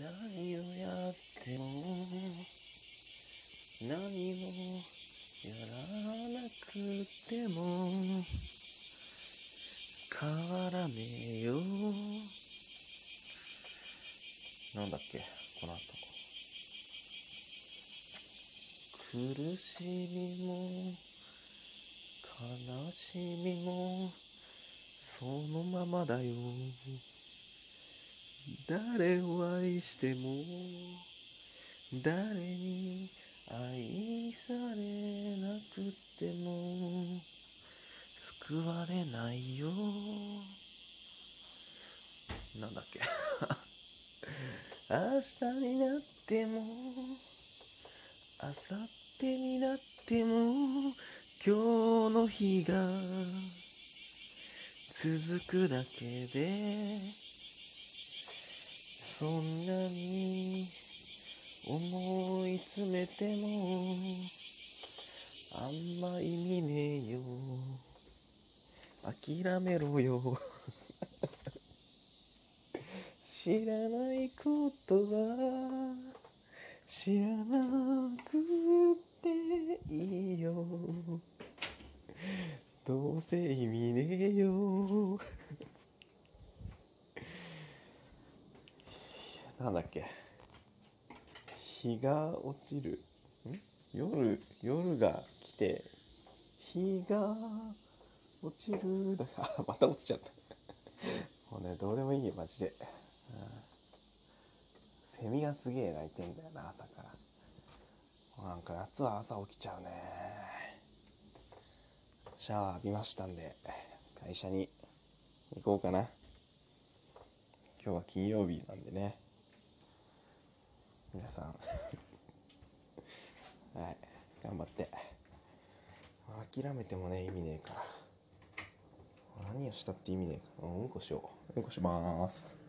何をやっても何もやらなくても変わらねえよ。なんだっけこの後。苦しみも悲しみもそのままだよ。誰を愛しても誰に愛されなくても救われないよ。なんだっけ。明日になっても明後日になっても今日の日が続くだけでそんなに思い詰めてもあんま意味ねえよ。諦めろよ。知らないことは知らなくていいよ。どうせ意味ねえよ。なんだっけ？日が落ちる。ん？夜夜が来て日が落ちるだ あまた落ちちゃった。もうねどうでもいいよマジで、セミがすげえ鳴いてんだよな朝から。なんか夏は朝起きちゃうね。シャワー浴びましたんで会社に行こうかな。今日は金曜日なんでね。皆さん。はい。頑張って。諦めてもね意味ねえから。何をしたって意味ねえから。うんこしよう。うんこします。